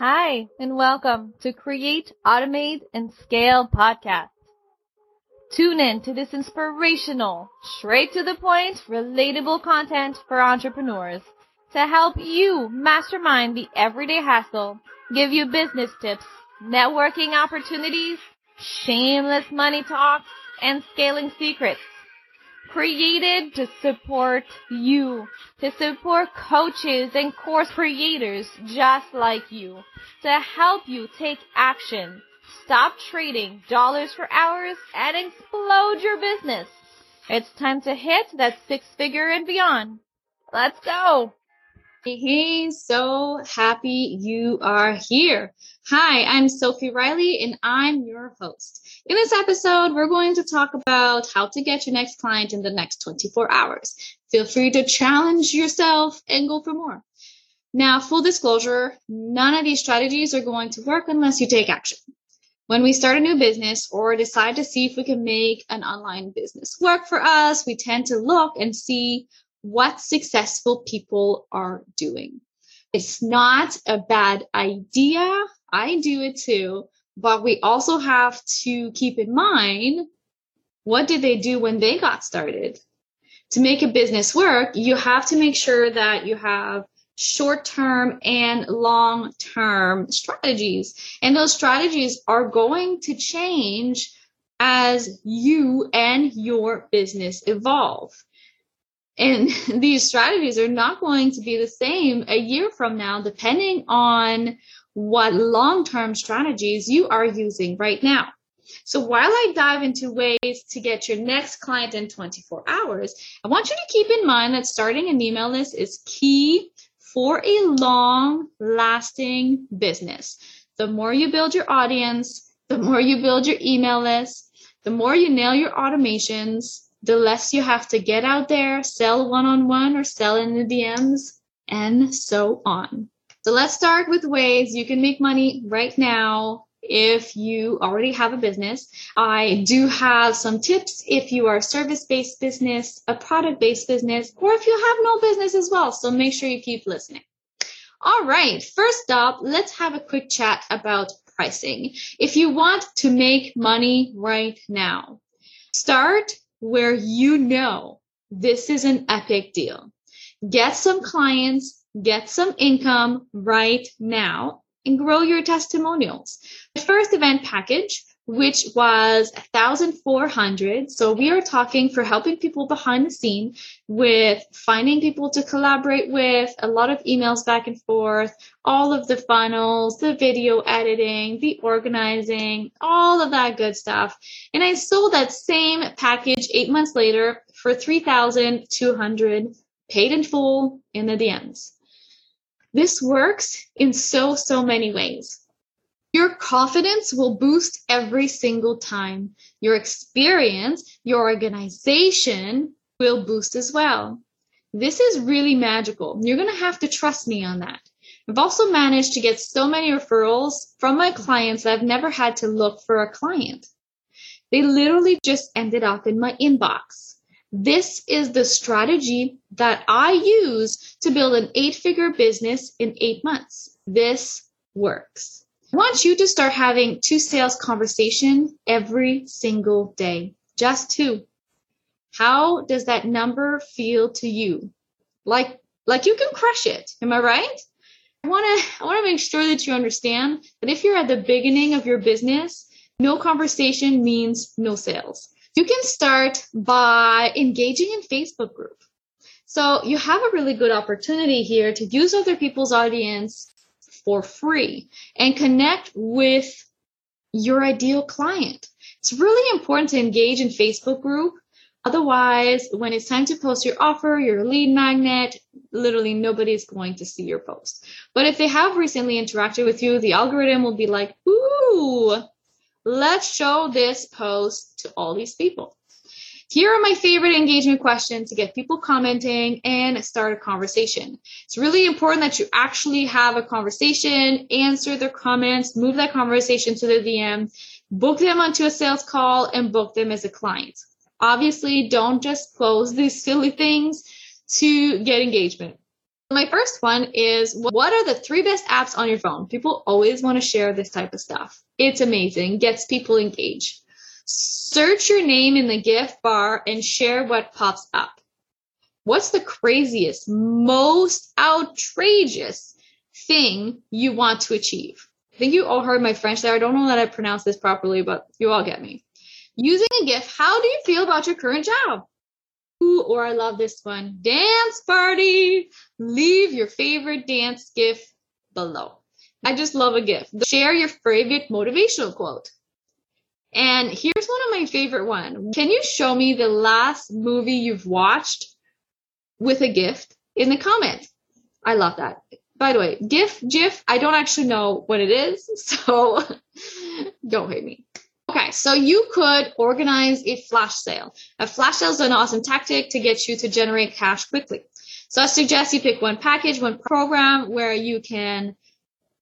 Hi, and welcome to Create, Automate, and Scale podcast. Tune in to this inspirational, straight to the point, relatable content for entrepreneurs to help you mastermind the everyday hassle, give you business tips, networking opportunities, shameless money talks, and scaling secrets created to support you, to support coaches and course creators just like you, to help you take action, stop trading dollars for hours, and explode your business. It's time to hit that six figure and beyond. Let's go. Hey, so happy you are here. Hi, I'm Sophie Riley and I'm your host. In this episode, we're going to talk about how to get your next client in the next 24 hours. Feel free to challenge yourself and go for more. Now, full disclosure, none of these strategies are going to work unless you take action. When we start a new business or decide to see if we can make an online business work for us, we tend to look and see what successful people are doing. It's not a bad idea. I do it too, but we also have to keep in mind what did they do when they got started? To make a business work, you have to make sure that you have short term and long term strategies. And those strategies are going to change as you and your business evolve. And these strategies are not going to be the same a year from now, depending on what long term strategies you are using right now. So while I dive into ways to get your next client in 24 hours, I want you to keep in mind that starting an email list is key for a long lasting business. The more you build your audience, the more you build your email list, the more you nail your automations, the less you have to get out there, sell one on one or sell in the DMs, and so on. So let's start with ways you can make money right now if you already have a business. I do have some tips if you are a service based business, a product based business, or if you have no business as well. So make sure you keep listening. All right. First up, let's have a quick chat about pricing. If you want to make money right now, start where you know this is an epic deal. Get some clients, get some income right now and grow your testimonials. The first event package which was 1400 so we are talking for helping people behind the scene with finding people to collaborate with a lot of emails back and forth all of the funnels the video editing the organizing all of that good stuff and i sold that same package eight months later for 3200 paid in full in the dms this works in so so many ways your confidence will boost every single time. Your experience, your organization will boost as well. This is really magical. You're going to have to trust me on that. I've also managed to get so many referrals from my clients that I've never had to look for a client. They literally just ended up in my inbox. This is the strategy that I use to build an eight figure business in eight months. This works. I want you to start having two sales conversation every single day. Just two. How does that number feel to you? Like, like you can crush it. Am I right? I want to, I want to make sure that you understand that if you're at the beginning of your business, no conversation means no sales. You can start by engaging in Facebook group. So you have a really good opportunity here to use other people's audience for free and connect with your ideal client. It's really important to engage in Facebook group. Otherwise, when it's time to post your offer, your lead magnet, literally nobody's going to see your post. But if they have recently interacted with you, the algorithm will be like, ooh, let's show this post to all these people. Here are my favorite engagement questions to get people commenting and start a conversation. It's really important that you actually have a conversation, answer their comments, move that conversation to the DM, book them onto a sales call, and book them as a client. Obviously, don't just close these silly things to get engagement. My first one is what are the three best apps on your phone? People always want to share this type of stuff. It's amazing, gets people engaged. Search your name in the gift bar and share what pops up. What's the craziest, most outrageous thing you want to achieve? I think you all heard my French there. I don't know that I pronounced this properly, but you all get me. Using a GIF, how do you feel about your current job? Ooh, or I love this one. Dance party. Leave your favorite dance GIF below. I just love a GIF. Share your favorite motivational quote. And here's one of my favorite one. Can you show me the last movie you've watched with a gift in the comments? I love that. By the way, GIF, GIF, I don't actually know what it is, so don't hate me. Okay, so you could organize a flash sale. A flash sale is an awesome tactic to get you to generate cash quickly. So I suggest you pick one package, one program where you can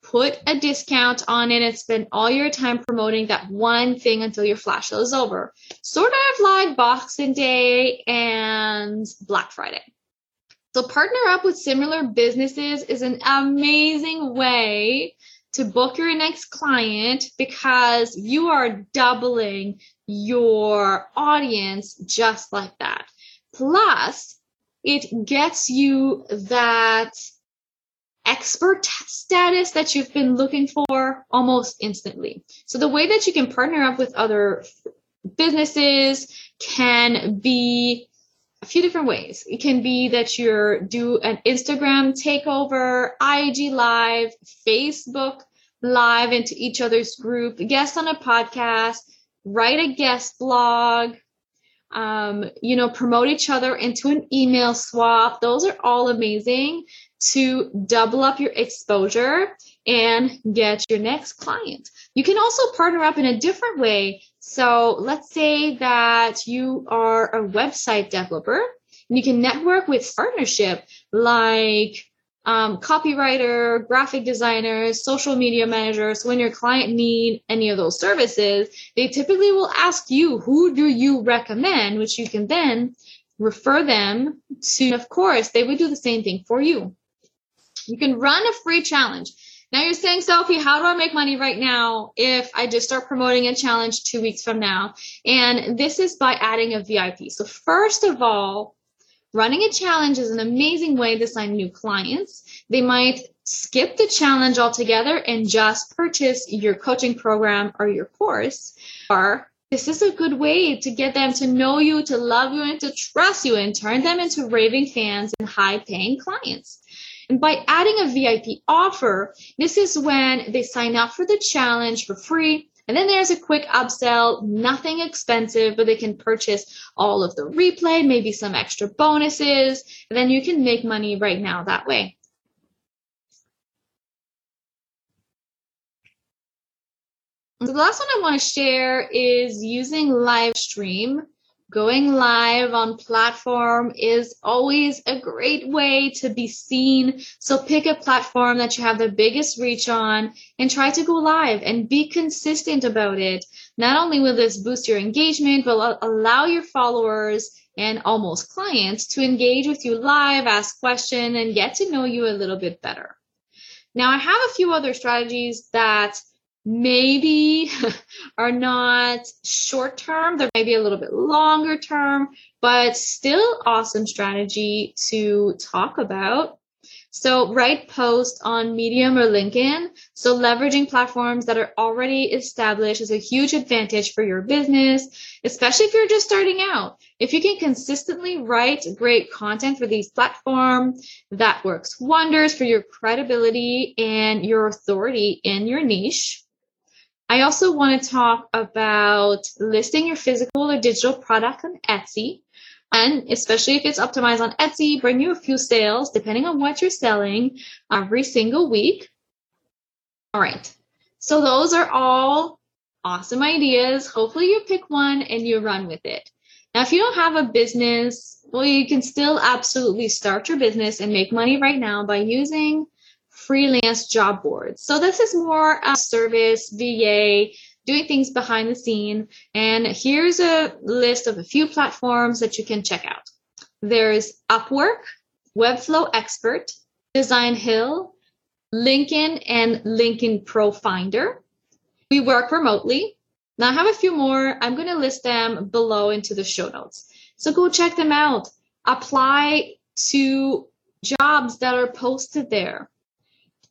put a discount on it and spend all your time promoting that one thing until your flash sale is over. Sort of like Boxing Day and Black Friday. So partner up with similar businesses is an amazing way to book your next client because you are doubling your audience just like that. Plus, it gets you that expert status that you've been looking for almost instantly. So the way that you can partner up with other businesses can be a few different ways. It can be that you do an Instagram takeover, IG live, Facebook live into each other's group, guest on a podcast, write a guest blog, um, you know, promote each other into an email swap. Those are all amazing to double up your exposure and get your next client. You can also partner up in a different way. So let's say that you are a website developer and you can network with partnership like um, copywriter, graphic designers, social media managers. When your client need any of those services, they typically will ask you, who do you recommend? Which you can then refer them to. Of course, they would do the same thing for you. You can run a free challenge. Now you're saying, Sophie, how do I make money right now if I just start promoting a challenge two weeks from now? And this is by adding a VIP. So first of all, Running a challenge is an amazing way to sign new clients. They might skip the challenge altogether and just purchase your coaching program or your course. Or this is a good way to get them to know you, to love you, and to trust you and turn them into raving fans and high paying clients. And by adding a VIP offer, this is when they sign up for the challenge for free and then there's a quick upsell, nothing expensive, but they can purchase all of the replay, maybe some extra bonuses, and then you can make money right now that way. So the last one I want to share is using live stream Going live on platform is always a great way to be seen. So pick a platform that you have the biggest reach on and try to go live and be consistent about it. Not only will this boost your engagement, but allow your followers and almost clients to engage with you live, ask questions, and get to know you a little bit better. Now, I have a few other strategies that maybe are not short term. They're maybe a little bit longer term, but still awesome strategy to talk about. So write posts on Medium or LinkedIn. So leveraging platforms that are already established is a huge advantage for your business, especially if you're just starting out. If you can consistently write great content for these platforms, that works wonders for your credibility and your authority in your niche. I also want to talk about listing your physical or digital product on Etsy. And especially if it's optimized on Etsy, bring you a few sales depending on what you're selling every single week. All right. So those are all awesome ideas. Hopefully you pick one and you run with it. Now, if you don't have a business, well, you can still absolutely start your business and make money right now by using freelance job boards. So this is more a service, VA, doing things behind the scene. And here's a list of a few platforms that you can check out. There's Upwork, Webflow Expert, Designhill, LinkedIn, and LinkedIn Profinder. We work remotely. Now I have a few more. I'm going to list them below into the show notes. So go check them out. Apply to jobs that are posted there.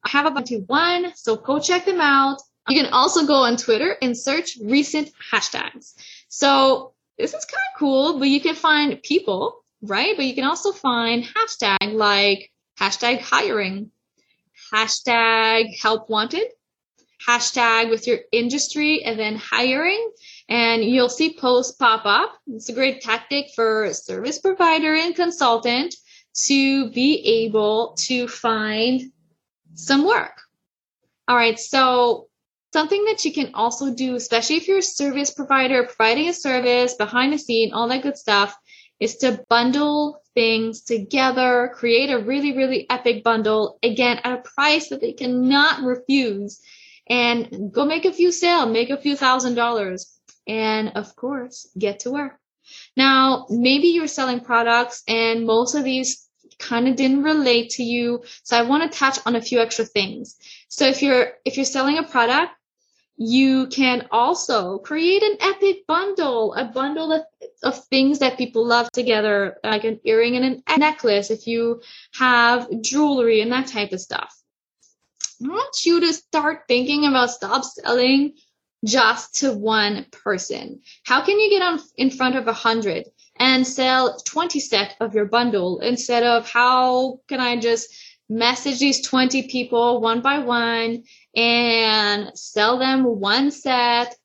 I have about one, so go check them out. You can also go on Twitter and search recent hashtags. So this is kind of cool, but you can find people, right? But you can also find hashtag like hashtag hiring, hashtag help wanted, hashtag with your industry and then hiring. And you'll see posts pop up. It's a great tactic for service provider and consultant to be able to find some work. All right. So something that you can also do, especially if you're a service provider, providing a service behind the scene, all that good stuff, is to bundle things together, create a really, really epic bundle, again, at a price that they cannot refuse, and go make a few sales, make a few thousand dollars, and of course, get to work. Now, maybe you're selling products and most of these kind of didn't relate to you. So I want to touch on a few extra things. So if you're, if you're selling a product, you can also create an epic bundle, a bundle of, of things that people love together, like an earring and a necklace, if you have jewelry and that type of stuff. I want you to start thinking about stop selling just to one person. How can you get on in front of a hundred and sell 20 set of your bundle instead of how can I just message these 20 people one by one and sell them one set.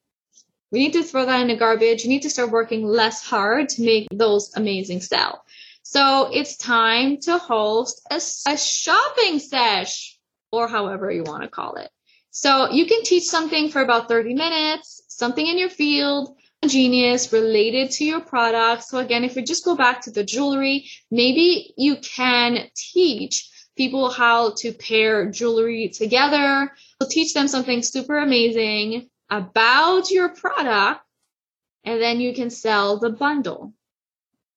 We need to throw that in the garbage. You need to start working less hard to make those amazing sell. So it's time to host a, a shopping sesh or however you want to call it. So you can teach something for about 30 minutes, something in your field, genius related to your product. So again, if we just go back to the jewelry, maybe you can teach people how to pair jewelry together. So teach them something super amazing about your product and then you can sell the bundle.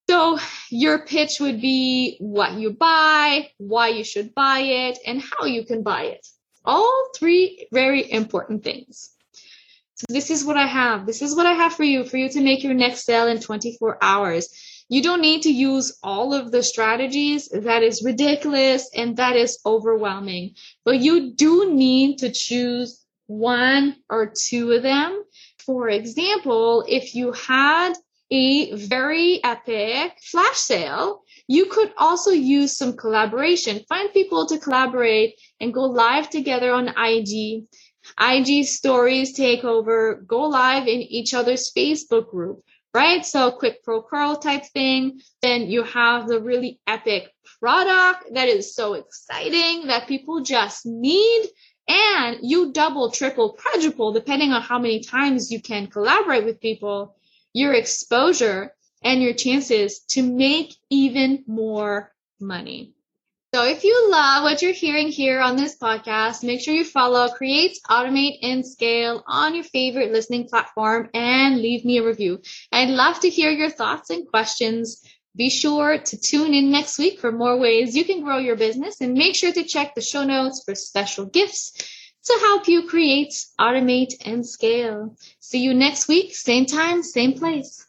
So your pitch would be what you buy, why you should buy it, and how you can buy it. All three very important things. So this is what I have. This is what I have for you, for you to make your next sale in 24 hours. You don't need to use all of the strategies. That is ridiculous and that is overwhelming. But you do need to choose one or two of them. For example, if you had a very epic flash sale, you could also use some collaboration. Find people to collaborate and go live together on IG. IG stories take over, go live in each other's Facebook group right? So quick pro curl type thing. Then you have the really epic product that is so exciting that people just need. And you double, triple, quadruple, depending on how many times you can collaborate with people, your exposure and your chances to make even more money. So if you love what you're hearing here on this podcast, make sure you follow Create, Automate, and Scale on your favorite listening platform and leave me a review. I'd love to hear your thoughts and questions. Be sure to tune in next week for more ways you can grow your business and make sure to check the show notes for special gifts to help you create, automate, and scale. See you next week, same time, same place.